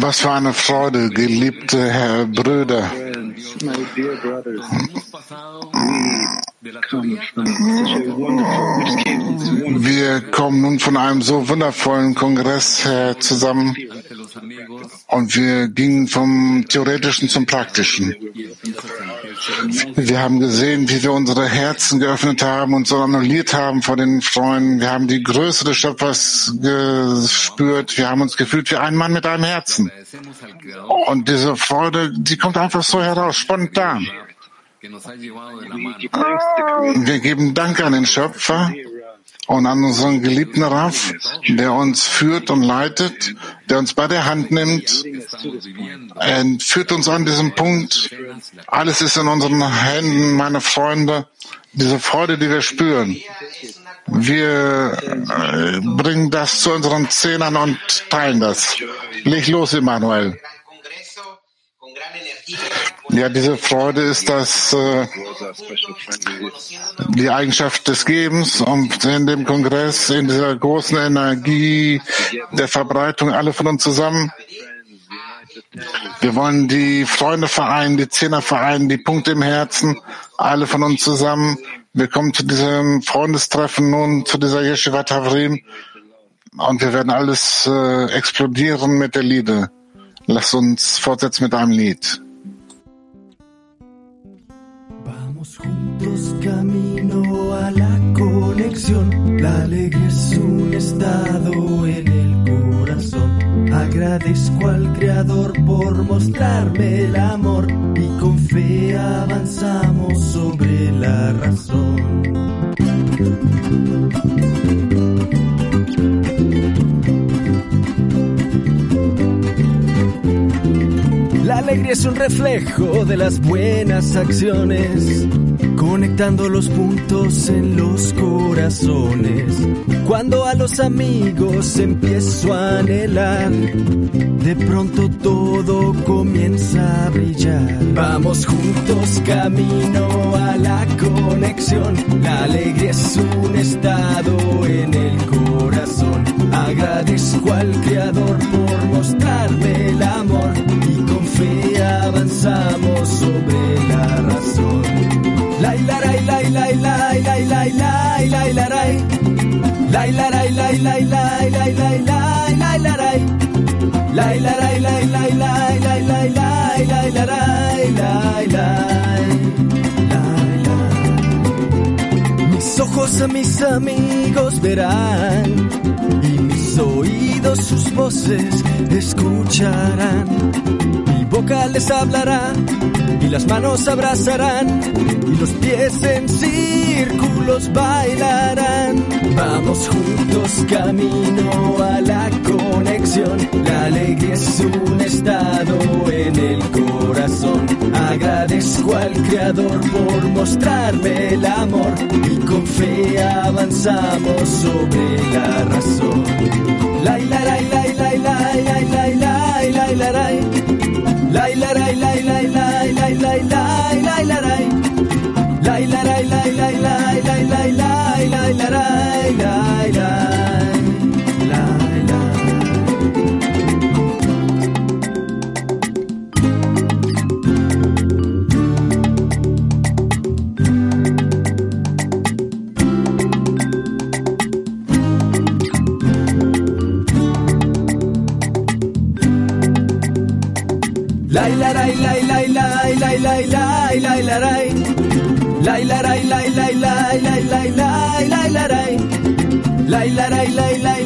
Was für eine Freude, geliebte Herr Brüder. Wir kommen nun von einem so wundervollen Kongress her zusammen und wir gingen vom Theoretischen zum Praktischen. Wir haben gesehen, wie wir unsere Herzen geöffnet haben und so annulliert haben vor den Freunden. Wir haben die Größe des Schöpfers gespürt. Wir haben uns gefühlt wie ein Mann mit einem Herzen. Und diese Freude, die kommt einfach so heraus, spontan. Wir geben Dank an den Schöpfer und an unseren geliebten Raff, der uns führt und leitet, der uns bei der Hand nimmt. Führt uns an diesem Punkt. Alles ist in unseren Händen, meine Freunde. Diese Freude, die wir spüren. Wir äh, bringen das zu unseren Zehnern und teilen das. Leg los, Emanuel. Ja, diese Freude ist das, äh, die Eigenschaft des Gebens und in dem Kongress, in dieser großen Energie der Verbreitung, alle von uns zusammen. Wir wollen die Freunde vereinen, die Zehner vereinen, die Punkte im Herzen, alle von uns zusammen. Wir kommen zu diesem Freundestreffen nun, zu dieser Yeshiva Tavrim und wir werden alles äh, explodieren mit der Liebe. Lass uns fortsetzen mit einem Lied. La conexión. La alegría es un estado en el corazón. Agradezco al Creador por mostrarme el amor y con fe avanzamos sobre la razón. La alegría es un reflejo de las buenas acciones, conectando los puntos en los corazones. Cuando a los amigos empiezo a anhelar, de pronto todo comienza a brillar. Vamos juntos camino a la conexión. La alegría es un estado en el corazón. Agradezco al Creador por Mis ojos a mis amigos verán y mis oídos sus voces escucharán boca les hablará y las manos abrazarán y los pies en círculos bailarán. Vamos juntos camino a la conexión. La alegría es un estado en el corazón. Agradezco al Creador por mostrarme el amor y con fe avanzamos sobre la razón. La la la la la la la la la la la la la la la la la la la la la la la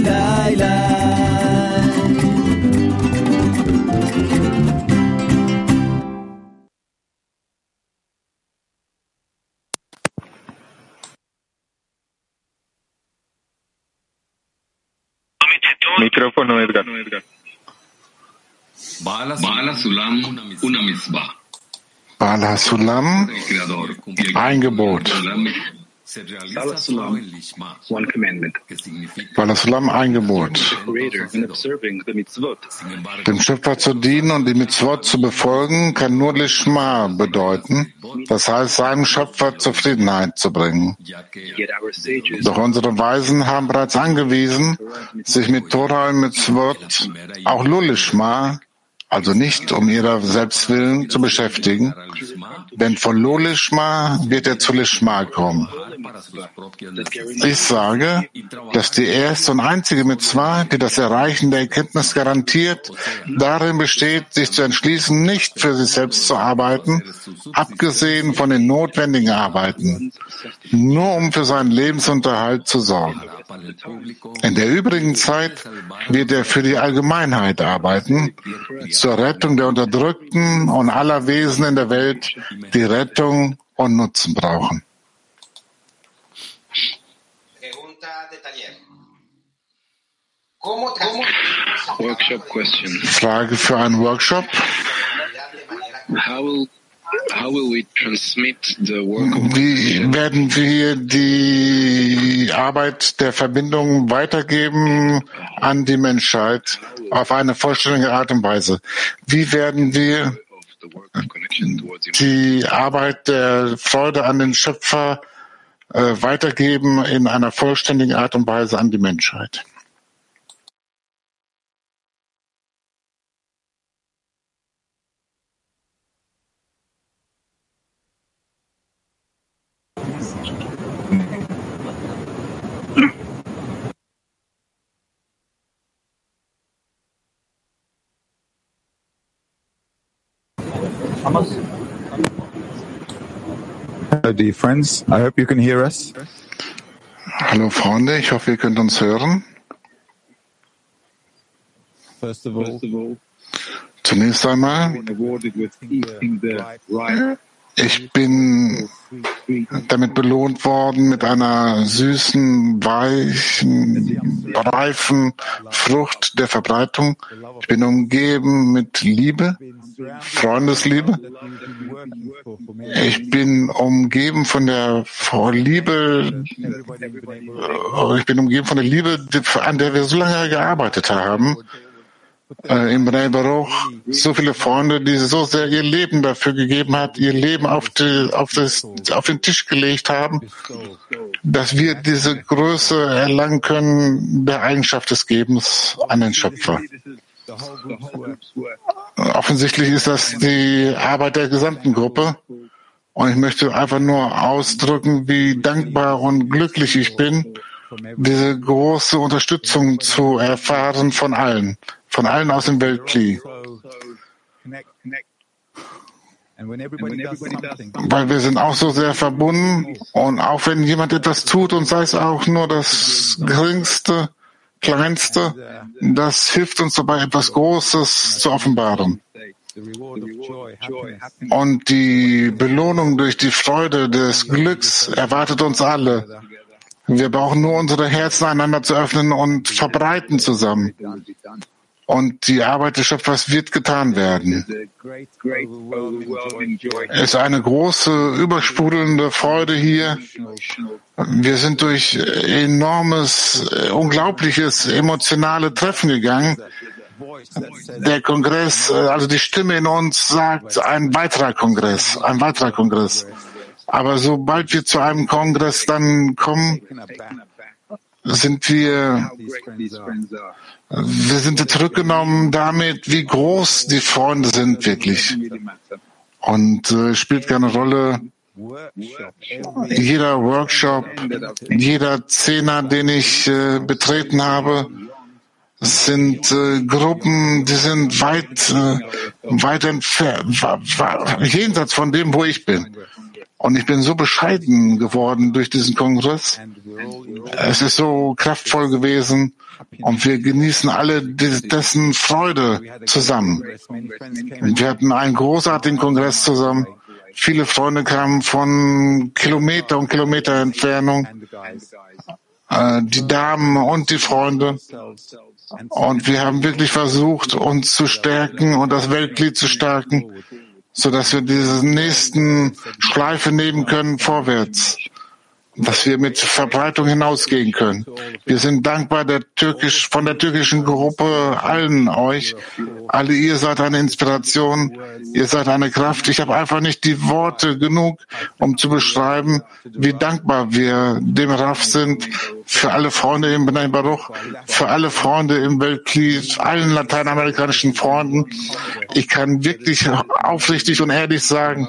la la Bala Sulam, una misbah. Bala Sulam, ein Gebot. Balasulam ein Gebot. Dem Schöpfer zu dienen und die Mitzvot zu befolgen, kann nur Lishma bedeuten, das heißt, seinem Schöpfer Zufriedenheit zu bringen. Doch unsere Weisen haben bereits angewiesen, sich mit Torah und Mitzvot auch Lulishma also nicht um ihrer Selbstwillen zu beschäftigen, denn von Lolishma wird er zu Lishma kommen. Ich sage, dass die erste und einzige Mitzvah, die das Erreichen der Erkenntnis garantiert, darin besteht, sich zu entschließen, nicht für sich selbst zu arbeiten, abgesehen von den notwendigen Arbeiten, nur um für seinen Lebensunterhalt zu sorgen. In der übrigen Zeit wird er für die Allgemeinheit arbeiten, zur Rettung der Unterdrückten und aller Wesen in der Welt, die Rettung und Nutzen brauchen. Frage für einen Workshop. Wie werden wir die Arbeit der Verbindung weitergeben an die Menschheit auf eine vollständige Art und Weise? Wie werden wir die Arbeit der Freude an den Schöpfer äh, weitergeben in einer vollständigen Art und Weise an die Menschheit? Dear friends. I hope you can hear us. Hallo Freunde, ich hoffe, ihr könnt uns hören. First of all, Zunächst einmal, ich bin damit belohnt worden mit einer süßen, weichen, reifen Frucht der Verbreitung. Ich bin umgeben mit Liebe, Freundesliebe. Ich bin umgeben von der Liebe, ich bin umgeben von der Liebe, an der wir so lange gearbeitet haben äh, im Bnei Baruch so viele Freunde, die so sehr ihr Leben dafür gegeben hat, ihr Leben auf, die, auf, das, auf den Tisch gelegt haben, dass wir diese Größe erlangen können der Eigenschaft des Gebens an den Schöpfer. Offensichtlich ist das die Arbeit der gesamten Gruppe. Und ich möchte einfach nur ausdrücken, wie dankbar und glücklich ich bin, diese große Unterstützung zu erfahren von allen von allen aus dem Weltkli. Weil wir sind auch so sehr verbunden und auch wenn jemand etwas tut und sei es auch nur das geringste, kleinste, das hilft uns dabei, etwas Großes zu offenbaren. Und die Belohnung durch die Freude des Glücks erwartet uns alle. Wir brauchen nur unsere Herzen einander zu öffnen und verbreiten zusammen und die Arbeit des Schöpfers wird getan werden. Es ist eine große, übersprudelnde Freude hier. Wir sind durch enormes, unglaubliches, emotionale Treffen gegangen. Der Kongress, also die Stimme in uns sagt, ein weiterer Kongress, ein weiterer Kongress. Aber sobald wir zu einem Kongress dann kommen, sind wir, wir sind zurückgenommen damit, wie groß die Freunde sind wirklich. Und äh, spielt keine Rolle, jeder Workshop, jeder Zehner, den ich äh, betreten habe, sind äh, Gruppen, die sind weit, äh, weit entfernt, jenseits von dem, wo ich bin. Und ich bin so bescheiden geworden durch diesen Kongress. Es ist so kraftvoll gewesen und wir genießen alle dessen Freude zusammen. Wir hatten einen großartigen Kongress zusammen. Viele Freunde kamen von Kilometer und Kilometer Entfernung. Äh, die Damen und die Freunde. Und wir haben wirklich versucht, uns zu stärken und das Weltglied zu stärken so dass wir diese nächsten Schleife nehmen können vorwärts. dass wir mit Verbreitung hinausgehen können. Wir sind dankbar der türkisch, von der türkischen Gruppe allen euch. Alle ihr seid eine Inspiration, ihr seid eine Kraft. Ich habe einfach nicht die Worte genug, um zu beschreiben, wie dankbar wir dem Raff sind, für alle Freunde im Benay Baruch, für alle Freunde im Weltkrieg, allen lateinamerikanischen Freunden. Ich kann wirklich aufrichtig und ehrlich sagen,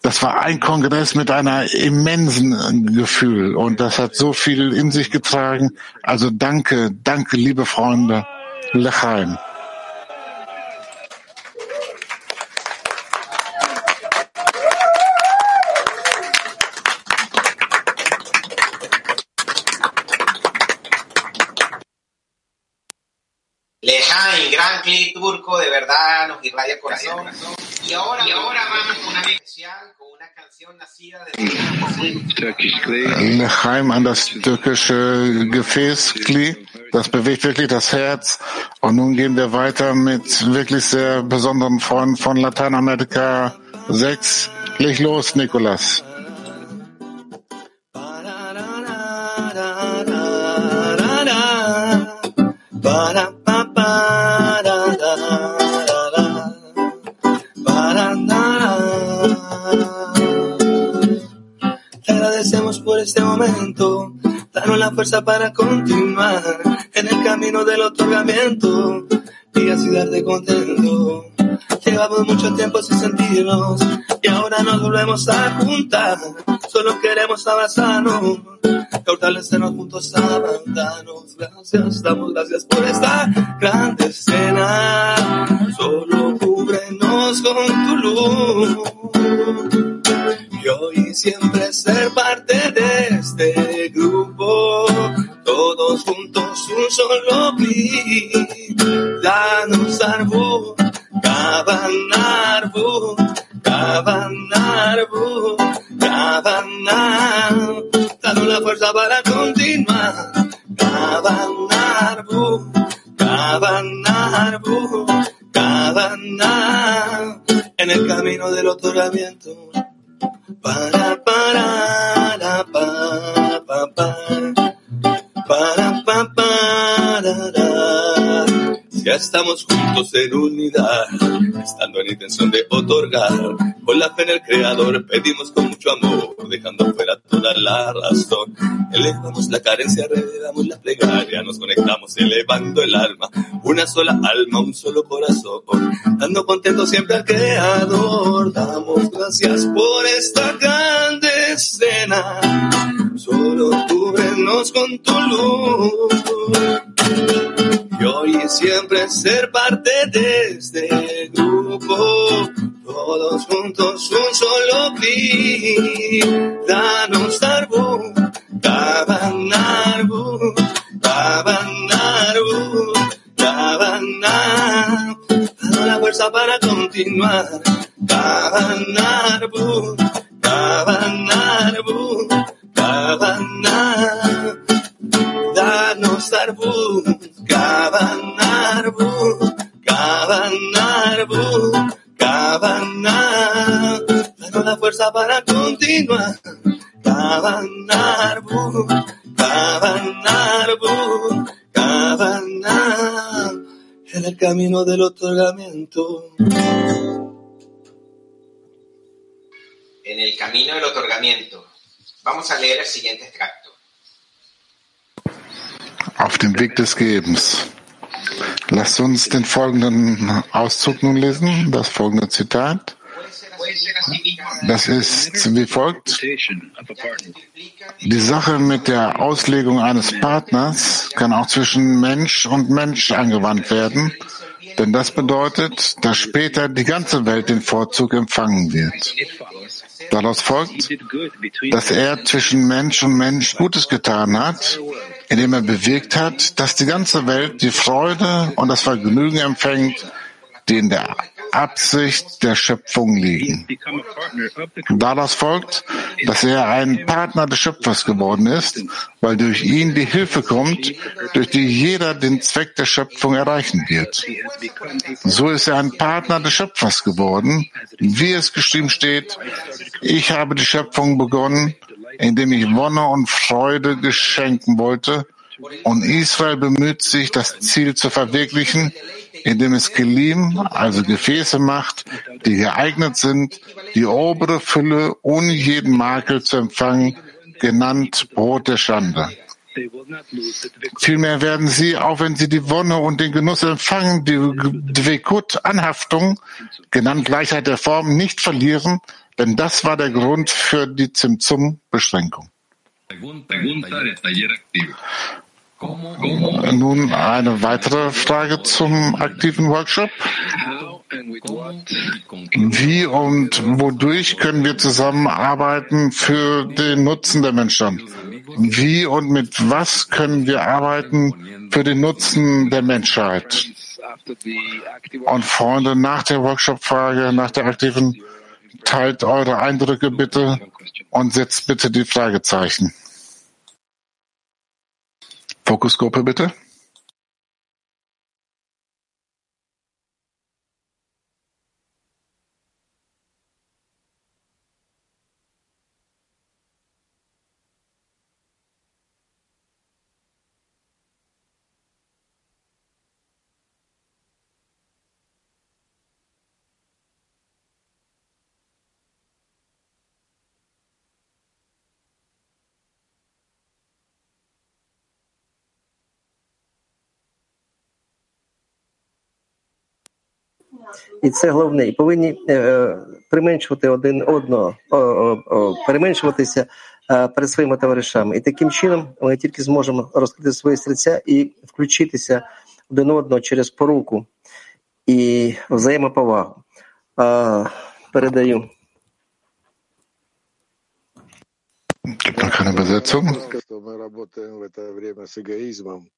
das war ein Kongress mit einer immensen Gefühl und das hat so viel in sich getragen. Also danke, danke, liebe Freunde. Lechaim. Lejain, gran clip turco, de verdad nos irradia el corazón. Y ahora, y ahora vamos con una especial, con una canción nacida de Lechaim an das türkische Gefäßglied. Das bewegt wirklich das Herz. Und nun gehen wir weiter mit wirklich sehr besonderen Freunden von Lateinamerika 6. Leg los, Nikolas. Te este momento, danos la fuerza para continuar en el camino del otorgamiento y así darte contento. Llevamos mucho tiempo sin sentirnos y ahora nos volvemos a juntar. Solo queremos abrazarnos, fortalecernos juntos, avanzarnos. Gracias, damos gracias por esta grande escena. Solo cúbrenos con tu luz yo y siempre ser parte de este grupo. Todos juntos un solo clic, danos árbol, caban árbol, caban árbol, caban danos la fuerza para continuar. Caban árbol, caban caban en el camino del otorgamiento Para, para, Ya estamos juntos en unidad, estando en intención de otorgar. Con la fe en el Creador pedimos con mucho amor, dejando fuera toda la razón. Elevamos la carencia, revelamos la plegaria, nos conectamos elevando el alma. Una sola alma, un solo corazón, dando contento siempre al Creador. Damos gracias por esta grande escena. Solo cúbrenos con tu luz. Y hoy y siempre ser parte de este grupo. Todos juntos un solo clic. Danos darbu, cabanarbu, cabanarbu, cabanar. Danos la fuerza para continuar. Cabanarbu, cabanarbu, cabanar. Danos darbu, cabanarbu, cabanarbu, cabanar. Danos la fuerza para continuar. Cabanarbu, cabanarbu, cabanar. En el camino del otorgamiento. en el camino del otorgamiento. Vamos a leer el siguiente extracto. Auf dem Weg des Gebens. Lasst uns den folgenden Auszug nun lesen, das folgende Zitat. Das ist wie folgt. Die Sache mit der Auslegung eines Partners kann auch zwischen Mensch und Mensch angewandt werden, denn das bedeutet, dass später die ganze Welt den Vorzug empfangen wird. Daraus folgt, dass er zwischen Mensch und Mensch Gutes getan hat, indem er bewirkt hat, dass die ganze Welt die Freude und das Vergnügen empfängt, die in der Absicht der Schöpfung liegen. Daraus folgt, dass er ein Partner des Schöpfers geworden ist, weil durch ihn die Hilfe kommt, durch die jeder den Zweck der Schöpfung erreichen wird. So ist er ein Partner des Schöpfers geworden, wie es geschrieben steht, ich habe die Schöpfung begonnen indem ich Wonne und Freude geschenken wollte. Und Israel bemüht sich, das Ziel zu verwirklichen, indem es Kelim, also Gefäße macht, die geeignet sind, die obere Fülle ohne jeden Makel zu empfangen, genannt Brot der Schande. Vielmehr werden sie, auch wenn sie die Wonne und den Genuss empfangen, die Dvekut, Anhaftung, genannt Gleichheit der Form, nicht verlieren, denn das war der Grund für die Zimtzum-Beschränkung. Nun eine weitere Frage zum aktiven Workshop. Wie und wodurch können wir zusammenarbeiten für den Nutzen der Menschen? Wie und mit was können wir arbeiten für den Nutzen der Menschheit? Und Freunde, nach der Workshop-Frage, nach der aktiven, teilt eure Eindrücke bitte und setzt bitte die Fragezeichen. Fokusgruppe bitte. І це головне. І повинні е, применшувати один одного, о, о, о, переменшуватися е, перед своїми товаришами. І таким чином ми тільки зможемо розкрити свої серця і включитися один одного через поруку і взаємоповагу. Е, передаю. Gibt noch keine Übersetzung? что мы работаем в это время с эгоизмом.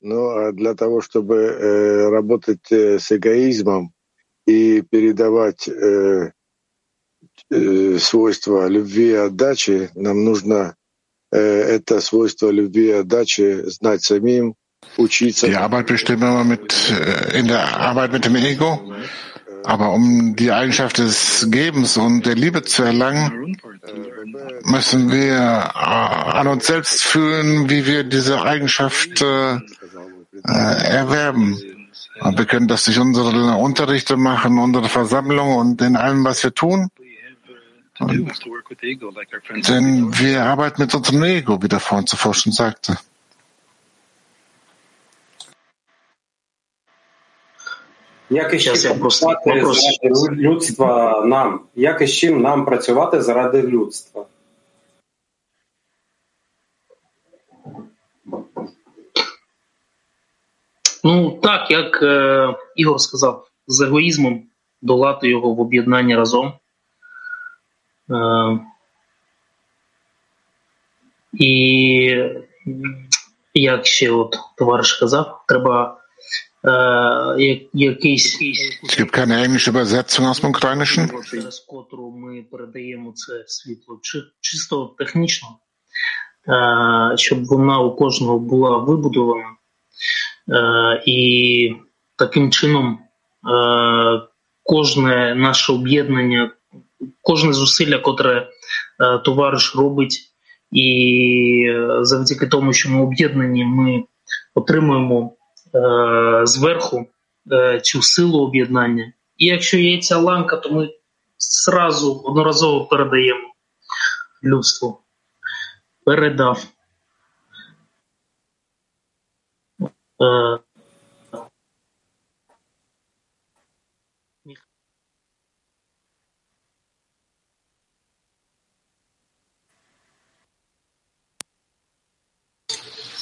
Но для того, чтобы э, работать э, с эгоизмом и передавать э, э, свойства любви и отдачи, нам нужно э, это свойство любви и отдачи знать самим, учиться. Die Arbeit besteht immer mit, äh, in der Arbeit mit dem Ego. Aber um die Eigenschaft des Gebens und der Liebe zu erlangen, müssen wir äh, an uns selbst fühlen, wie wir diese Eigenschaft äh, äh, erwerben. Und wir können das durch unsere Unterrichte machen, unsere Versammlung und in allem, was wir tun. Denn wir arbeiten mit unserem Ego, wie der Freund zuvor schon sagte. Як із Щас чим я просто працювати вопрос. заради людства нам? Як із чим нам працювати заради людства? Ну так, як е, Ігор сказав, з егоїзмом долати його в об'єднанні разом. Е, і як ще от товариш казав, треба е, якийсь Ukrainischen. через котру ми передаємо це світло, чи чисто технічно, е, щоб вона у кожного була вибудована. Е, і таким чином е, кожне наше об'єднання, кожне зусилля, котре е, товариш робить, і завдяки тому, що ми об'єднані, ми отримуємо зверху цю силу об'єднання. І якщо є ця ланка, то ми зразу одноразово передаємо людству. Передав.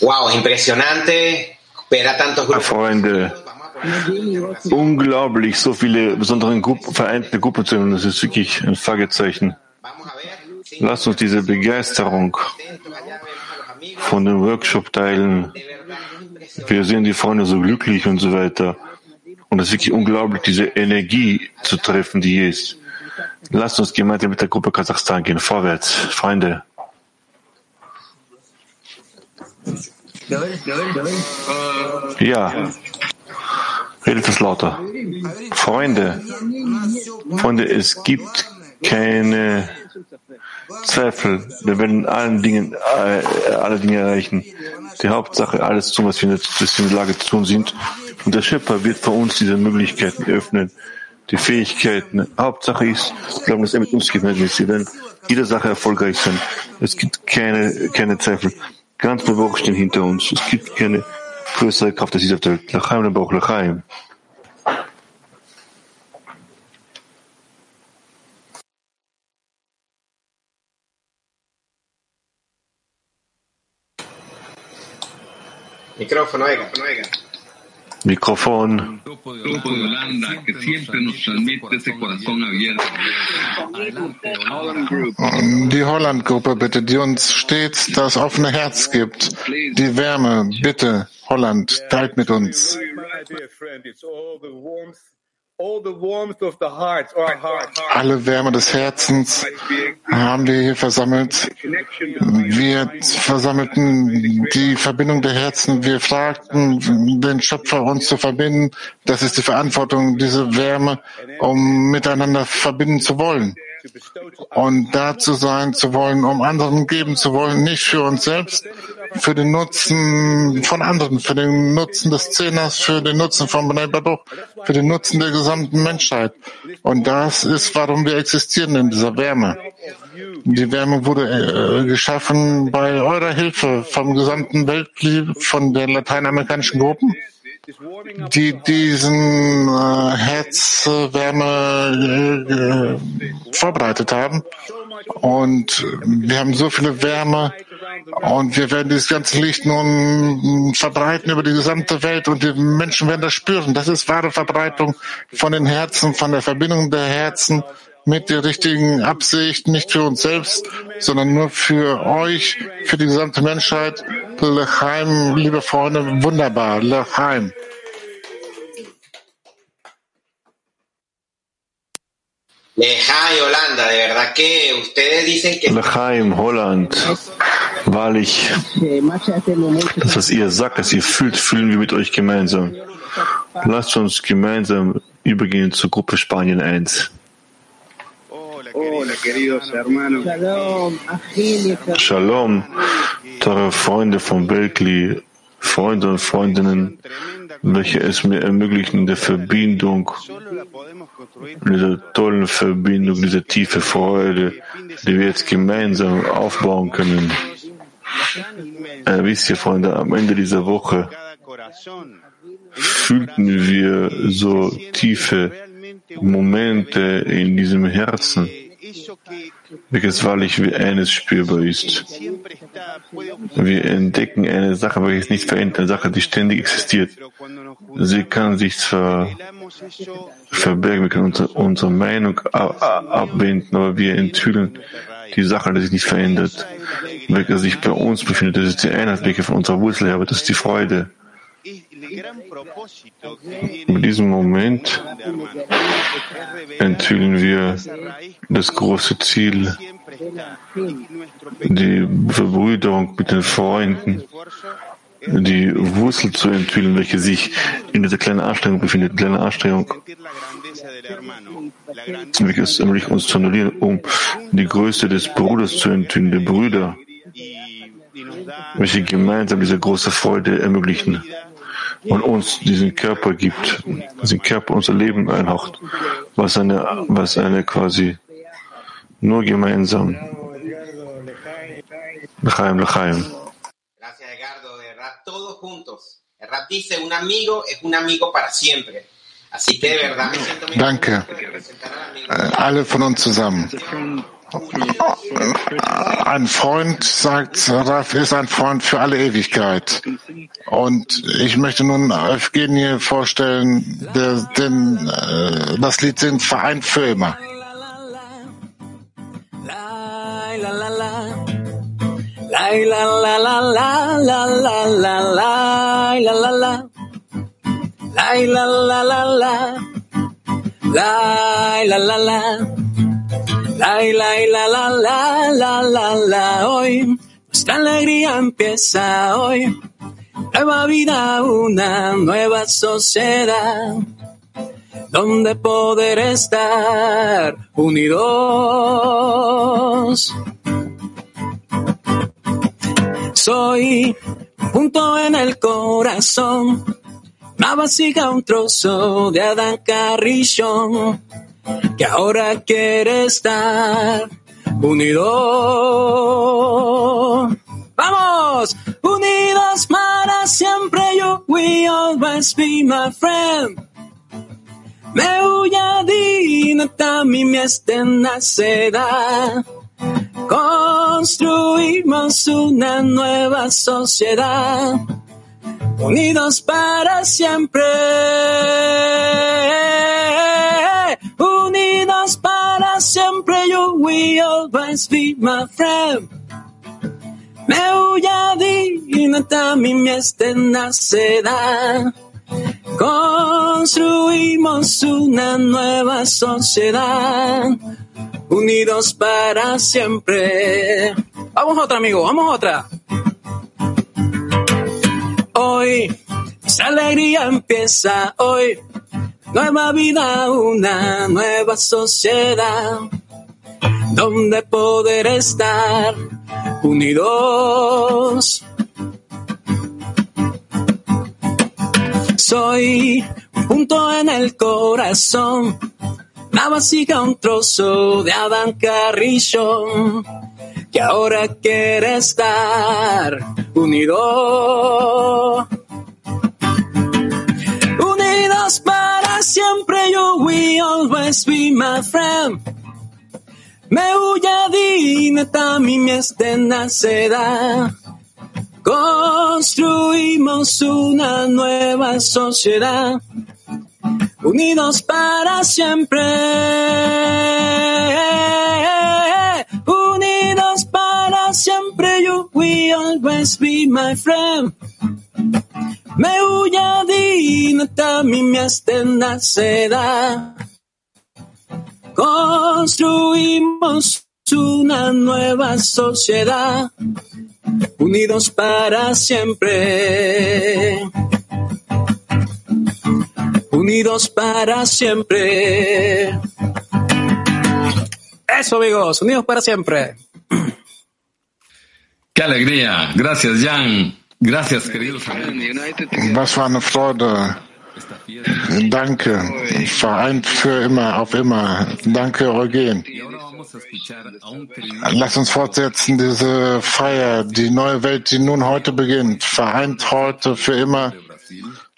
Wow, impresionante ver a tantos grupos. Freunde, unglaublich, so viele besondere Gruppen, vereinte Gruppen zu haben, das ist wirklich ein Fragezeichen. Lasst uns diese Begeisterung von dem Workshop teilen. Wir sehen die Freunde so glücklich und so weiter. Und es ist wirklich unglaublich, diese Energie zu treffen, die hier ist. Lasst uns gemeinsam mit der Gruppe Kasachstan gehen. Vorwärts, Freunde. Ja, redet es lauter. Freunde, Freunde, es gibt keine Zweifel. Wir werden allen Dingen, äh, alle Dinge erreichen. Die Hauptsache, alles tun, was wir, was wir in der Lage zu tun sind. Und der Schöpfer wird für uns diese Möglichkeiten öffnen, die Fähigkeiten. Hauptsache ist, glauben, dass er mit uns geht, wenn wir werden jede Sache erfolgreich sein. Es gibt keine, keine Zweifel. Ganz bewusst stehen hinter uns. Es gibt keine größere Kraft als diese Welt. Lachaim, aber auch Lachaim. Micrófono, oiga, oiga. Mikrofon. Grupo de Holanda, que siempre nos transmite ese corazón abierto. Die Holland-Gruppe bitte, die uns stets das offene Herz gibt. Die Wärme, bitte, Holland, teilt mit uns. Alle Wärme des Herzens haben wir hier versammelt. Wir versammelten die Verbindung der Herzen. Wir fragten den Schöpfer, uns zu verbinden. Das ist die Verantwortung, diese Wärme, um miteinander verbinden zu wollen. Und da zu sein zu wollen, um anderen geben zu wollen, nicht für uns selbst, für den Nutzen von anderen, für den Nutzen des Zehners, für den Nutzen von Bnei Baruch, für den Nutzen der gesamten Menschheit. Und das ist, warum wir existieren in dieser Wärme. Die Wärme wurde äh, geschaffen bei eurer Hilfe vom gesamten Weltkrieg, von den lateinamerikanischen Gruppen, die diesen äh, Herzwärme äh, vorbereitet haben. Und wir haben so viele Wärme und wir werden dieses ganze Licht nun verbreiten über die gesamte Welt und die Menschen werden das spüren. Das ist wahre Verbreitung von den Herzen, von der Verbindung der Herzen mit der richtigen Absicht, nicht für uns selbst, sondern nur für euch, für die gesamte Menschheit. Lechaim, liebe Freunde, wunderbar. Lechaim. Lejaim, Holanda, de verdad que ustedes dicen que... Lechaim, Holland. Wahrlich, das, was ihr sagt, was ihr fühlt, fühlen wir mit euch gemeinsam. Lasst uns gemeinsam übergehen zur Gruppe Spanien 1. Shalom, teure Freunde von Berkeley, Freunde und Freundinnen, welche es mir ermöglichen, der Verbindung, dieser tollen Verbindung, dieser tiefe Freude, die wir jetzt gemeinsam aufbauen können. Äh, wisst ihr, Freunde, am Ende dieser Woche fühlten wir so tiefe Momente in diesem Herzen, welches wahrlich wie eines spürbar ist. Wir entdecken eine Sache, welche nicht verändert, eine Sache, die ständig existiert. Sie kann sich zwar verbergen, wir können unsere, unsere Meinung abwenden, aber wir enthüllen die Sache, die sich nicht verändert, welche sich bei uns befindet. Das ist die Einheit, welche von unserer Wurzel her, aber das ist die Freude. In diesem Moment enthüllen wir das große Ziel, die Verbrüderung mit den Freunden, die Wurzel zu enthüllen, welche sich in dieser kleinen Anstrengung befindet, kleine Anstrengung, welches ermöglicht uns zu annullieren, um die Größe des Bruders zu enthüllen, der Brüder, welche gemeinsam diese große Freude ermöglichen und uns diesen Körper gibt, diesen Körper unser Leben einhaucht, was eine, was eine quasi nur gemeinsam. L'chaim, l'chaim. Gracias, Edgardo. De verdad, todos juntos. El rap dice, un amigo es un amigo para siempre. Así que de verdad me siento muy Danke. Alle von uns zusammen. Ein Freund, sagt Raf, ist ein Freund für alle Ewigkeit. Und ich möchte nun Evgenie vorstellen, der den, äh, das Lied singt Vereint für immer. La la la la la la la la la la la la La la la hoy. Nuestra alegría empieza hoy. Nueva vida una nueva sociedad donde poder estar unidos. Soy punto en el corazón, una vasija, un trozo de Adán Carrillo, que ahora quiere estar unido. ¡Vamos! Unidos para siempre, you will always be my friend. Me huyadina tami mi naceda. Construimos una nueva sociedad. Unidos para siempre. Para siempre, you will always be my friend. Me huyadina tami mi naceda. Construimos una nueva sociedad, unidos para siempre. Vamos otra, amigo, vamos otra. Hoy, esa alegría empieza hoy. Nueva vida, una nueva sociedad, donde poder estar unidos Soy un punto en el corazón, la vasija un trozo de Adán Carrillo, que ahora quiere estar unido. Unidos para siempre, you will always be my friend. Me huya dineta mi estena seda. Construimos una nueva sociedad, unidos para siempre. Unidos para siempre, you will always be my friend. Me huya dinata mi mi seda. Construimos una nueva sociedad unidos para siempre. Unidos para siempre. Eso, amigos, unidos para siempre. Qué alegría. Gracias, Jan. Was für eine Freude. Danke. Vereint für immer, auf immer. Danke, Eugen. Lass uns fortsetzen, diese Feier, die neue Welt, die nun heute beginnt, vereint heute für immer.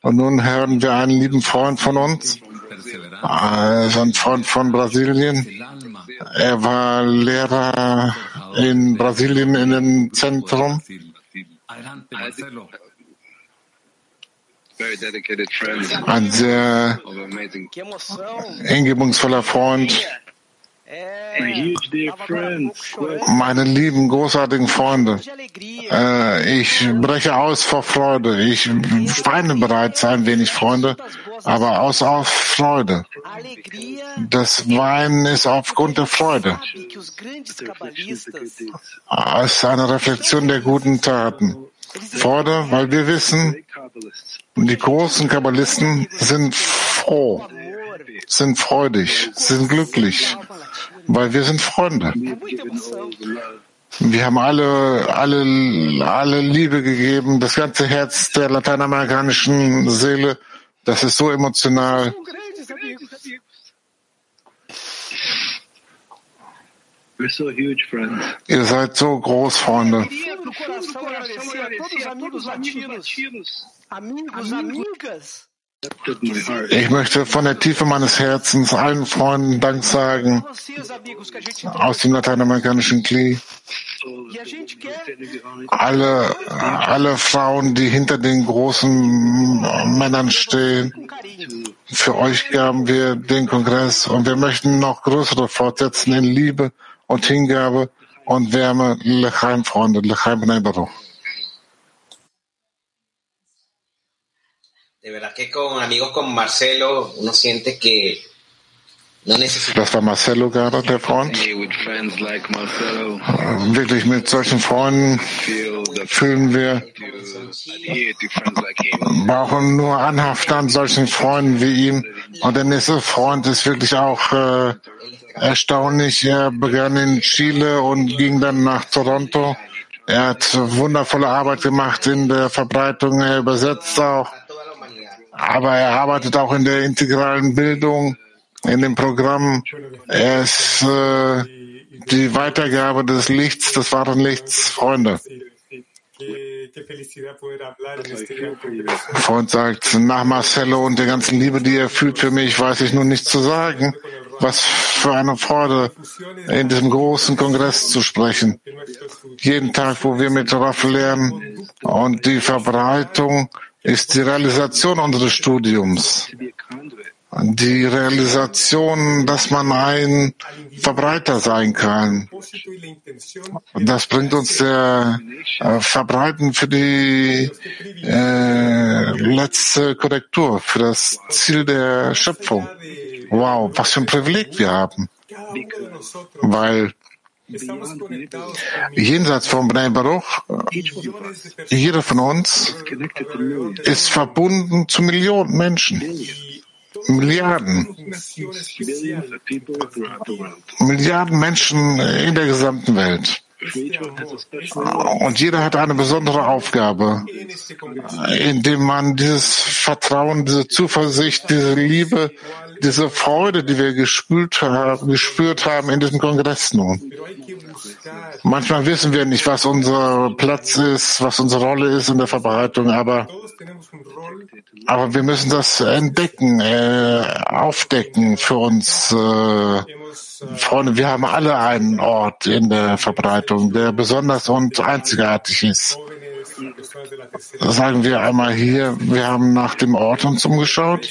Und nun hören wir einen lieben Freund von uns, also ein Freund von Brasilien. Er war Lehrer in Brasilien in dem Zentrum. Ein sehr hingebungsvoller Freund. Meine lieben, großartigen Freunde, äh, ich breche aus vor Freude. Ich weine bereits ein wenig, Freunde, aber aus, aus Freude. Das Weinen ist aufgrund der Freude. Es ist eine Reflexion der guten Taten. Freude, weil wir wissen, die großen Kabbalisten sind froh, sind freudig, sind glücklich, weil wir sind Freunde. Wir haben alle, alle, alle Liebe gegeben, das ganze Herz der lateinamerikanischen Seele. Das ist so emotional. Ihr seid so groß, Freunde. Ich möchte von der Tiefe meines Herzens allen Freunden Dank sagen aus dem lateinamerikanischen Klee. Alle, alle Frauen, die hinter den großen Männern stehen. Für euch gaben wir den Kongress und wir möchten noch größere fortsetzen in Liebe und Hingabe und Wärme. Lechaim, Freunde, Lechaim, Bnei De verdad que con amigos como Marcelo uno siente que no necesita. Das war Marcelo gerade, der Freund. Wirklich mit solchen Freunden fühlen wir, brauchen nur anhaften an solchen Freunden wie ihm. Und der nächste Freund ist wirklich auch äh, erstaunlich. Er begann in Chile und ging dann nach Toronto Er hat wundervolle Arbeit gemacht in der Verbreitung, er übersetzt auch, aber er arbeitet auch in der integralen Bildung, in dem Programm. Er ist äh, die Weitergabe des Lichts, des wahren Lichts, Freunde. Freund sagt, nach Marcello und der ganzen Liebe, die er fühlt für mich, weiß ich nun nicht zu sagen. Was für eine Freude, in diesem großen Kongress zu sprechen. Jeden Tag, wo wir mit Raff lernen und die Verbreitung ist die Realisation unseres Studiums die Realisation, dass man ein Verbreiter sein kann. Das bringt uns der äh, Verbreiten für die äh, letzte Korrektur, für das Ziel der Schöpfung. Wow, was für ein Privileg wir haben. Weil jenseits von Bnei Baruch, jeder von uns ist verbunden zu Millionen Menschen. Milliarden, Milliarden Menschen in der gesamten Welt. Und jeder hat eine besondere Aufgabe, indem man dieses Vertrauen, diese Zuversicht, diese Liebe, diese Freude, die wir gespürt haben, gespürt haben in diesem Kongress nun. Manchmal wissen wir nicht, was unser Platz ist, was unsere Rolle ist in der Verbreitung, aber, aber wir müssen das entdecken, äh, aufdecken für uns. Äh, Freunde, wir haben alle einen Ort in der Verbreitung, der besonders und einzigartig ist. Sagen wir einmal hier, wir haben nach dem Ort uns umgeschaut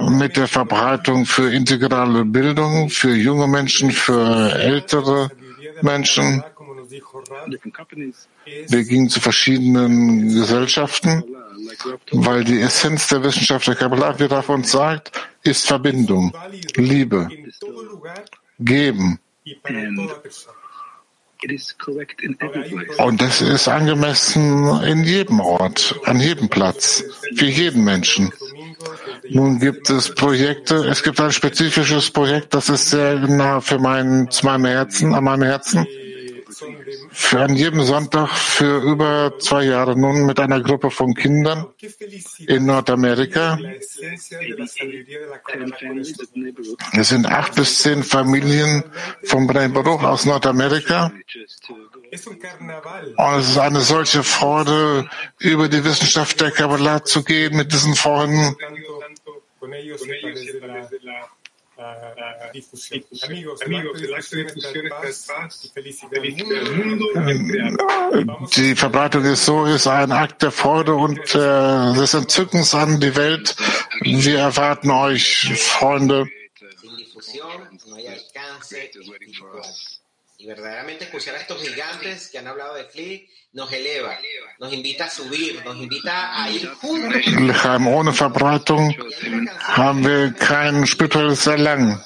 mit der Verbreitung für integrale Bildung, für junge Menschen, für ältere Menschen. Wir gingen zu verschiedenen Gesellschaften, weil die Essenz der Wissenschaft der Kabbalah, wie Raff uns sagt, ist Verbindung, Liebe, Geben. Und das ist angemessen in jedem Ort, an jedem Platz, für jeden Menschen. Nun gibt es Projekte, es gibt ein spezifisches Projekt, das ist sehr nah für mein, zu meinem Herzen, an meinem Herzen für an jedem Sonntag für über zwei Jahre nun mit einer Gruppe von Kindern in Nordamerika. Es sind acht bis zehn Familien vom Baruch aus Nordamerika. Und es ist eine solche Freude, über die Wissenschaft der Kabbalah zu gehen mit diesen Freunden. Die Verbreitung ist so, ist ein Akt der Freude und äh, des Entzückens an die Welt. Wir erwarten euch, Freunde. Verdaderamente escuchar a estos gigantes que han hablado de Kli nos eleva, nos invita a subir, nos invita a ir juntos. Ohne Verbreitung haben wir kein spirituelles Erlangen.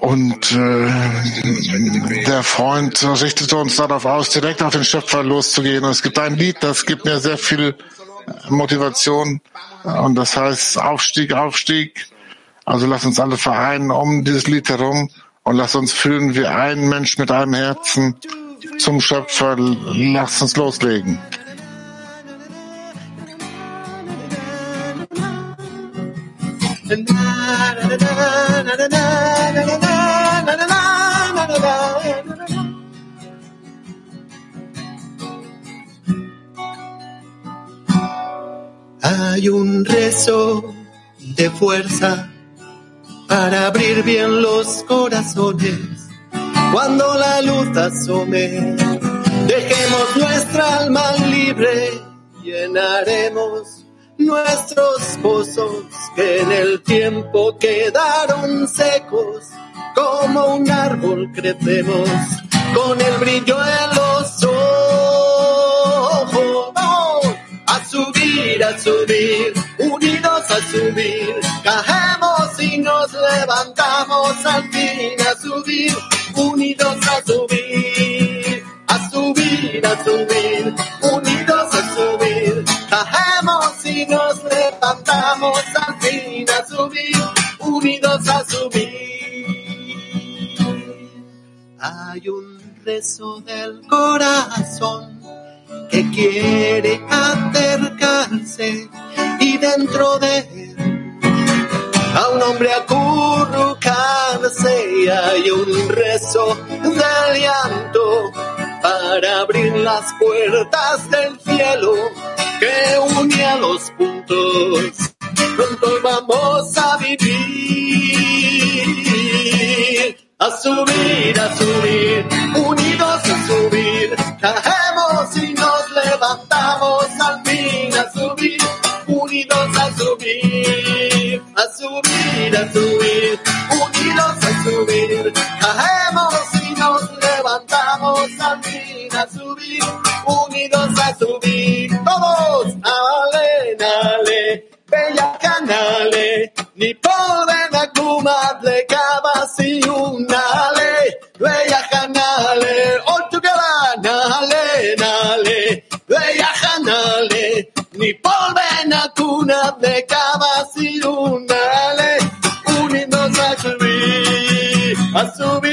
Und äh, der Freund richtete uns darauf aus, direkt auf den Schöpfer loszugehen. Und es gibt ein Lied, das gibt mir sehr viel Motivation. Und das heißt Aufstieg, Aufstieg. Also lass uns alle vereinen um dieses Lied herum und lass uns fühlen wie ein Mensch mit einem Herzen zum Schöpfer. Lass uns loslegen. Hay un rezo de fuerza para abrir bien los corazones cuando la luz asome. Dejemos nuestra alma libre, llenaremos nuestros pozos que en el tiempo quedaron secos. Como un árbol crecemos con el brillo en los ojos. A subir, a subir, unidos a subir, caemos y nos levantamos al fin a subir, unidos a subir, a subir, a subir, unidos a subir, caemos y nos levantamos al fin a subir, unidos a subir. Hay un rezo del corazón que quiere acercarse y dentro de él a un hombre acurrucarse y hay un rezo de llanto para abrir las puertas del cielo que une a los puntos. Pronto vamos a vivir, a subir, a subir, unidos a subir, caemos y nos levantamos al fin a subir, unidos a subir, subir, a subir, unidos a subir, caemos y nos levantamos al fin a subir, unidos a subir, todos, ale, ale, bella canale, ni poden akumadle kabasi unale, bella canale, i polven a cuna de cava cirundale, unidos a subir, a subir.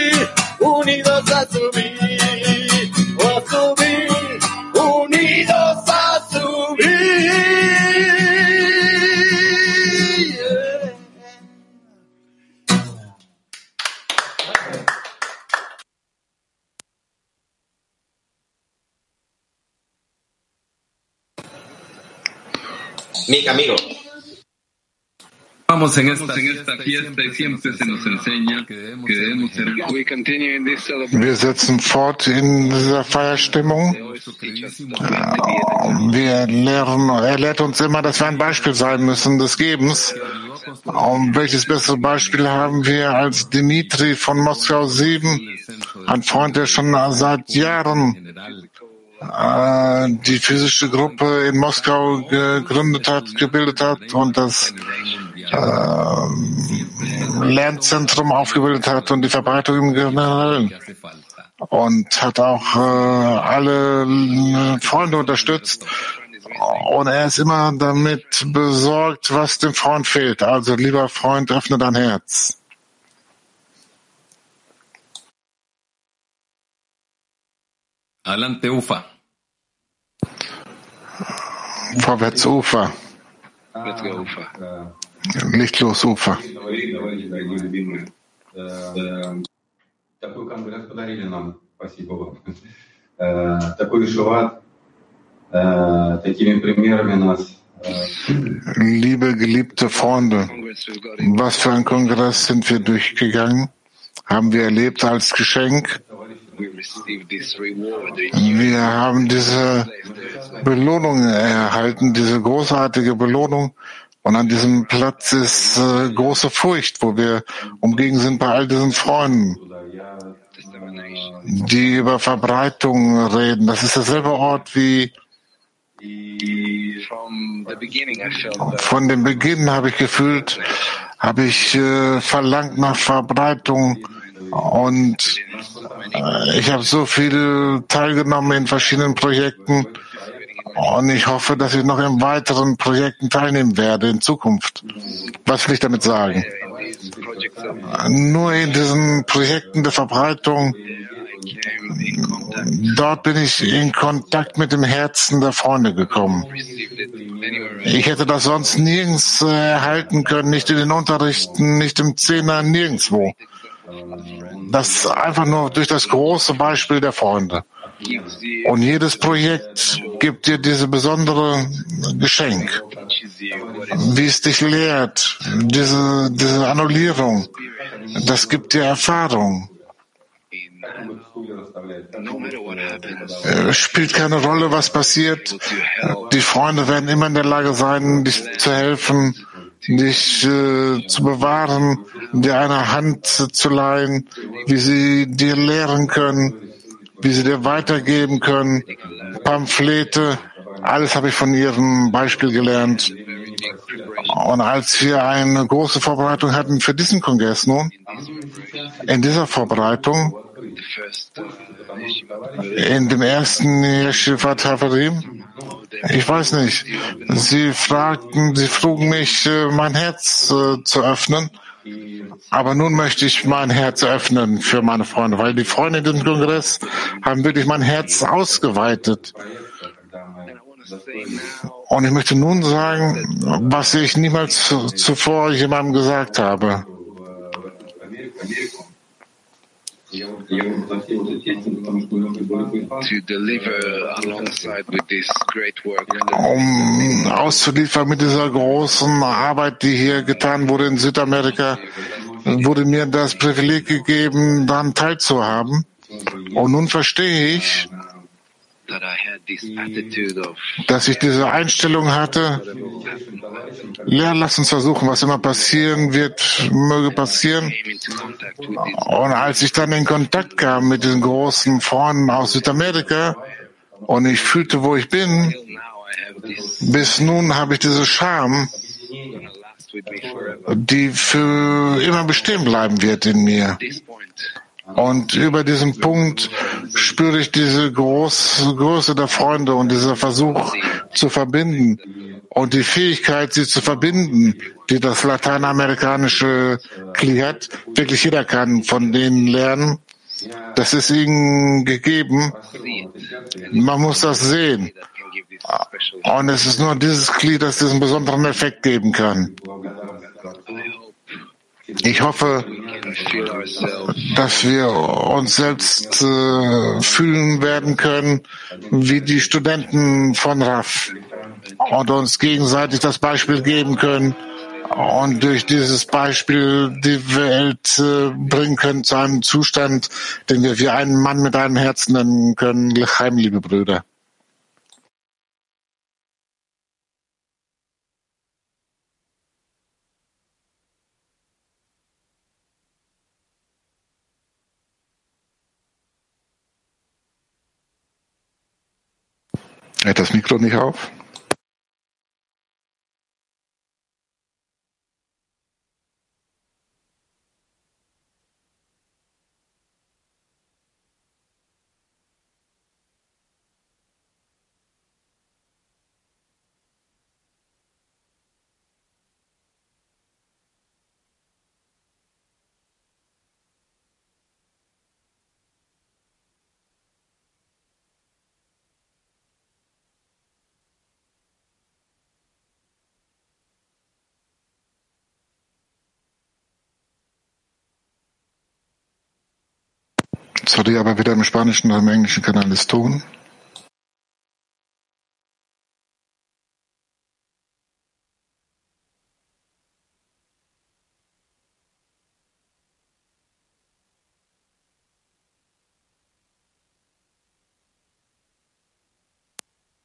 Mick, amigo. Vamos en esta, fiesta y siempre se nos enseña que debemos ser Wir setzen fort in dieser Feierstimmung. Wir lehren, er lehrt uns immer, dass wir ein Beispiel sein müssen des Gebens. Und welches bessere Beispiel haben wir als Dimitri von Moskau 7, ein Freund, der schon seit Jahren die physische Gruppe in Moskau gegründet hat, gebildet hat und das äh, Lernzentrum aufgebildet hat und die Verbreitung im Generellen. Und hat auch äh, alle äh, Freunde unterstützt. Und er ist immer damit besorgt, was dem Freund fehlt. Also, lieber Freund, öffne dein Herz. Adelante, Ufa. Vorwärts Ufer. Lichtlos Ufer. Такой конгресс подарили нам, спасибо вам. Э, Такой шуват, э, такими примерами нас Liebe geliebte Freunde, was für ein Kongress sind wir durchgegangen? Haben wir erlebt als Geschenk? Wir haben diese Belohnung erhalten, diese großartige Belohnung. Und an diesem Platz ist äh, große Furcht, wo wir umgegen sind bei all diesen Freunden, die über Verbreitung reden. Das ist derselbe Ort wie von dem Beginn habe ich gefühlt, habe ich äh, verlangt nach Verbreitung und äh, ich habe so viel teilgenommen in verschiedenen Projekten und ich hoffe, dass ich noch in weiteren Projekten teilnehmen werde in Zukunft. Was will ich damit sagen? Nur in diesen Projekten der Verbreitung Dort bin ich in Kontakt mit dem Herzen der Freunde gekommen. Ich hätte das sonst nirgends äh, erhalten können, nicht in den Unterrichten, nicht im Zehner, nirgendwo. Das einfach nur durch das große Beispiel der Freunde. Und jedes Projekt gibt dir diese besondere Geschenk, wie es dich lehrt, diese, diese Annullierung, das gibt dir Erfahrung. Es spielt keine Rolle, was passiert. Die Freunde werden immer in der Lage sein, dich zu helfen, dich äh, zu bewahren, dir eine Hand zu leihen, wie sie dir lehren können, wie sie dir weitergeben können, Pamphlete, alles habe ich von ihrem Beispiel gelernt. Und als wir eine große Vorbereitung hatten für diesen Kongress nun, in dieser Vorbereitung, in dem ersten Yeshiva Tavarim, ich weiß nicht, sie fragten, sie frugen mich, mein Herz äh, zu öffnen. Aber nun möchte ich mein Herz öffnen für meine Freunde, weil die Freunde in diesem Kongress haben wirklich mein Herz ausgeweitet. Und ich möchte nun sagen, was ich niemals zuvor jemandem gesagt habe. Um auszuliefern mit dieser großen Arbeit, die hier getan wurde in Südamerika, wurde mir das Privileg gegeben, daran teilzuhaben. Und nun verstehe ich, dass ich diese Einstellung hatte, ja, lass uns versuchen, was immer passieren wird, möge passieren. Und als ich dann in Kontakt kam mit diesen großen Freunden aus Südamerika und ich fühlte, wo ich bin, bis nun habe ich diese Scham, die für immer bestehen bleiben wird in mir. Und über diesen Punkt spüre ich diese Groß, Größe der Freunde und dieser Versuch zu verbinden und die Fähigkeit, sie zu verbinden, die das lateinamerikanische Kli hat. Wirklich jeder kann von denen lernen. Das ist ihnen gegeben. Man muss das sehen. Und es ist nur dieses Glied, das diesen besonderen Effekt geben kann. Ich hoffe, dass wir uns selbst äh, fühlen werden können wie die Studenten von RAF und uns gegenseitig das Beispiel geben können und durch dieses Beispiel die Welt äh, bringen können zu einem Zustand, den wir wie einen Mann mit einem Herzen nennen können. Lechaim, liebe Brüder. Geht das Mikro nicht auf? Sorry, aber weder im spanischen noch im englischen Kanal ist Ton.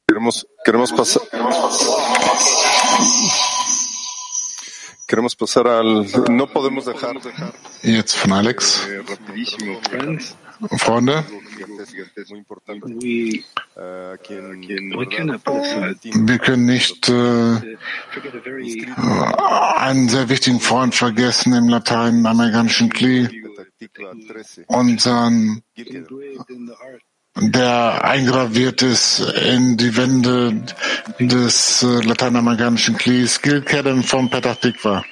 Queremos, queremos pasar. Queremos pasar al. No podemos dejar. Jetzt von Alex. Freunde, wir können nicht äh, einen sehr wichtigen Freund vergessen im lateinamerikanischen Kli, unseren, der eingraviert ist in die Wände des äh, lateinamerikanischen Klis, Gil Kedem vom Petah Tikva.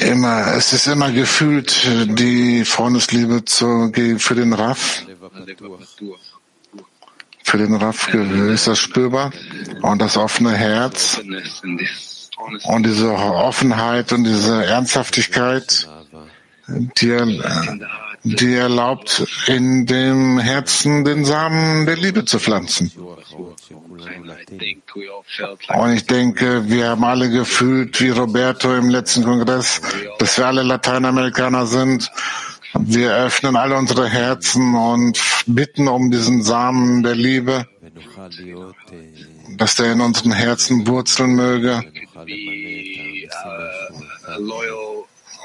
Immer, es ist immer gefühlt die Freundesliebe zu, für den Raff. Für den Raff ist das spürbar. Und das offene Herz und diese Offenheit und diese Ernsthaftigkeit, die, die erlaubt, in dem Herzen den Samen der Liebe zu pflanzen. Und ich denke, wir haben alle gefühlt, wie Roberto im letzten Kongress, dass wir alle Lateinamerikaner sind. Wir öffnen alle unsere Herzen und bitten um diesen Samen der Liebe, dass der in unseren Herzen wurzeln möge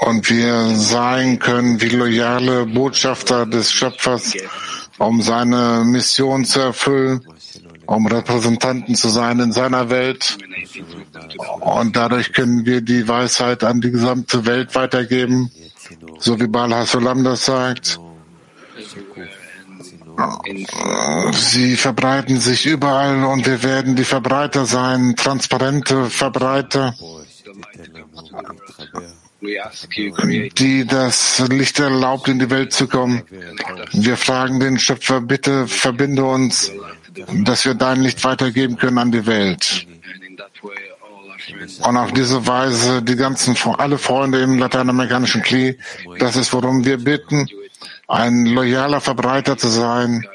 und wir sein können wie loyale Botschafter des Schöpfers, um seine Mission zu erfüllen, um Repräsentanten zu sein in seiner Welt. Und dadurch können wir die Weisheit an die gesamte Welt weitergeben, so wie Baal Hasulam das sagt. Sie verbreiten sich überall und wir werden die Verbreiter sein, transparente Verbreiter, die das Licht erlaubt, in die Welt zu kommen. Wir fragen den Schöpfer, bitte verbinde uns, dass wir dein Licht weitergeben können an die Welt. Und auf diese Weise die ganzen, alle Freunde im lateinamerikanischen Kli, das ist, worum wir bitten, ein loyaler Verbreiter zu sein,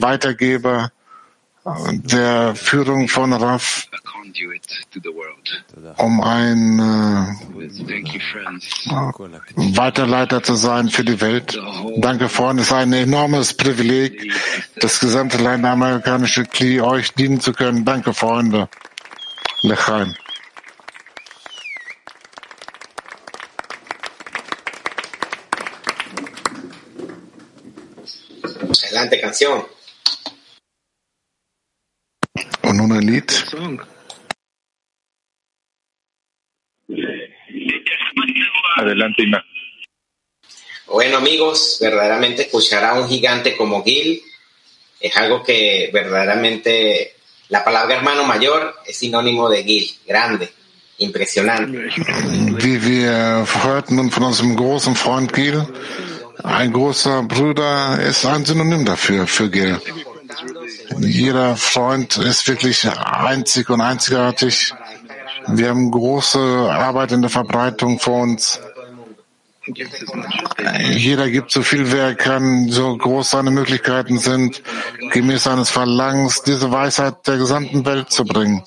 Weitergeber der Führung von RAF, um ein äh, Weiterleiter zu sein für die Welt. Danke, Freunde. Es ist ein enormes Privileg, das gesamte lateinamerikanische Kli euch dienen zu können. Danke, Freunde. Lechaim. Adelante, canción. Und nun ein Lied. Adelante, Ima. Bueno, amigos, verdaderamente escuchar a un gigante como Gil es algo que verdaderamente la palabra hermano mayor es sinónimo de Gil, grande, impresionante. Wie wir hörten nun von unserem großen Freund Gil, ein großer Bruder ist ein Synonym dafür, für Gil. Jeder Freund ist wirklich einzig und einzigartig. Wir haben große Arbeit in der Verbreitung vor uns. Jeder gibt so viel, wer kann, so groß seine Möglichkeiten sind, gemäß seines Verlangens, diese Weisheit der gesamten Welt zu bringen.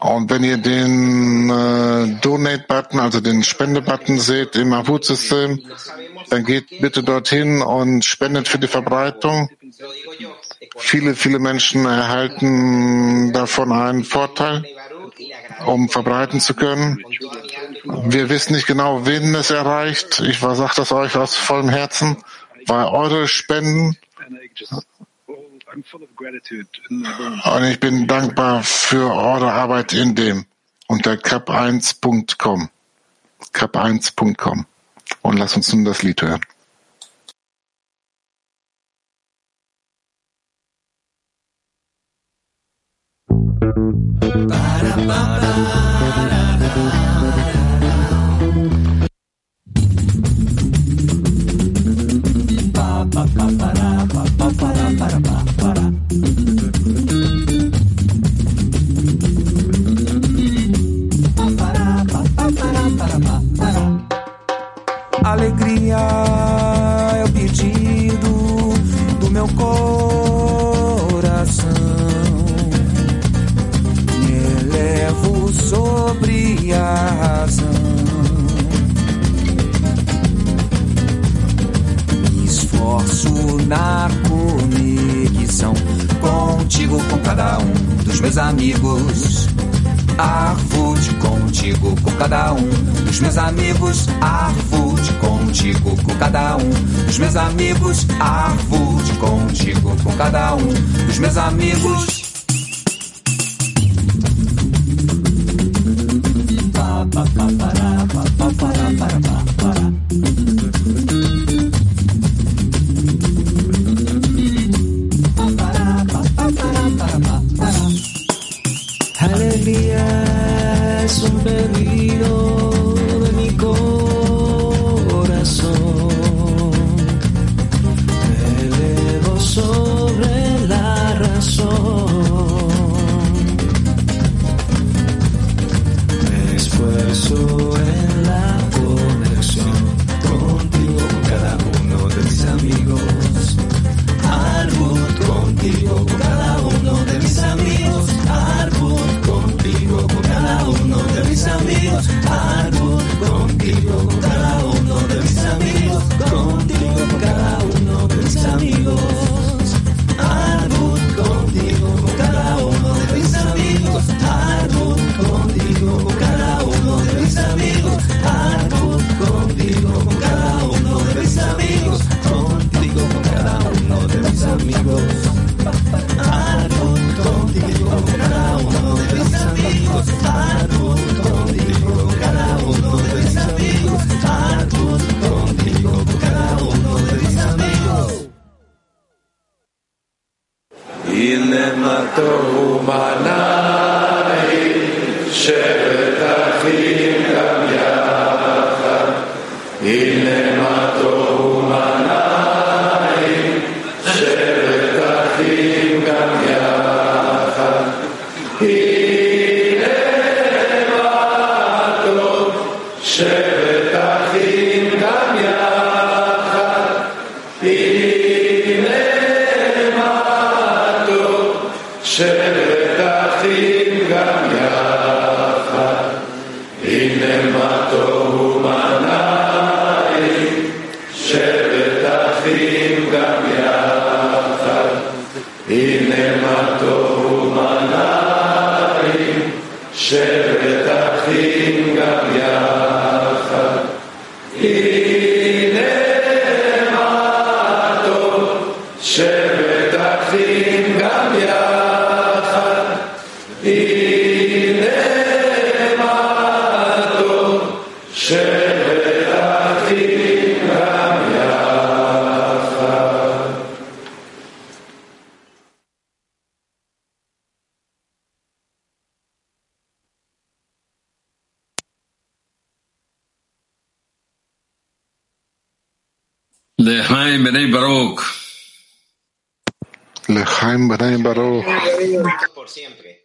Und wenn ihr den äh, Donate-Button, also den Spende-Button seht im Avut-System, dann geht bitte dorthin und spendet für die Verbreitung. Viele, viele Menschen erhalten davon einen Vorteil, um verbreiten zu können. Wir wissen nicht genau, wen es erreicht. Ich sage das euch aus vollem Herzen, weil eure Spenden und ich bin dankbar für eure Arbeit in dem unter cap1.com. cap1.com. Und lass uns nun das Lied hören. Ba, ba, da, da. שבת אחים גם יחד. Baruch. Lechaim Bnei Baruch. Por siempre.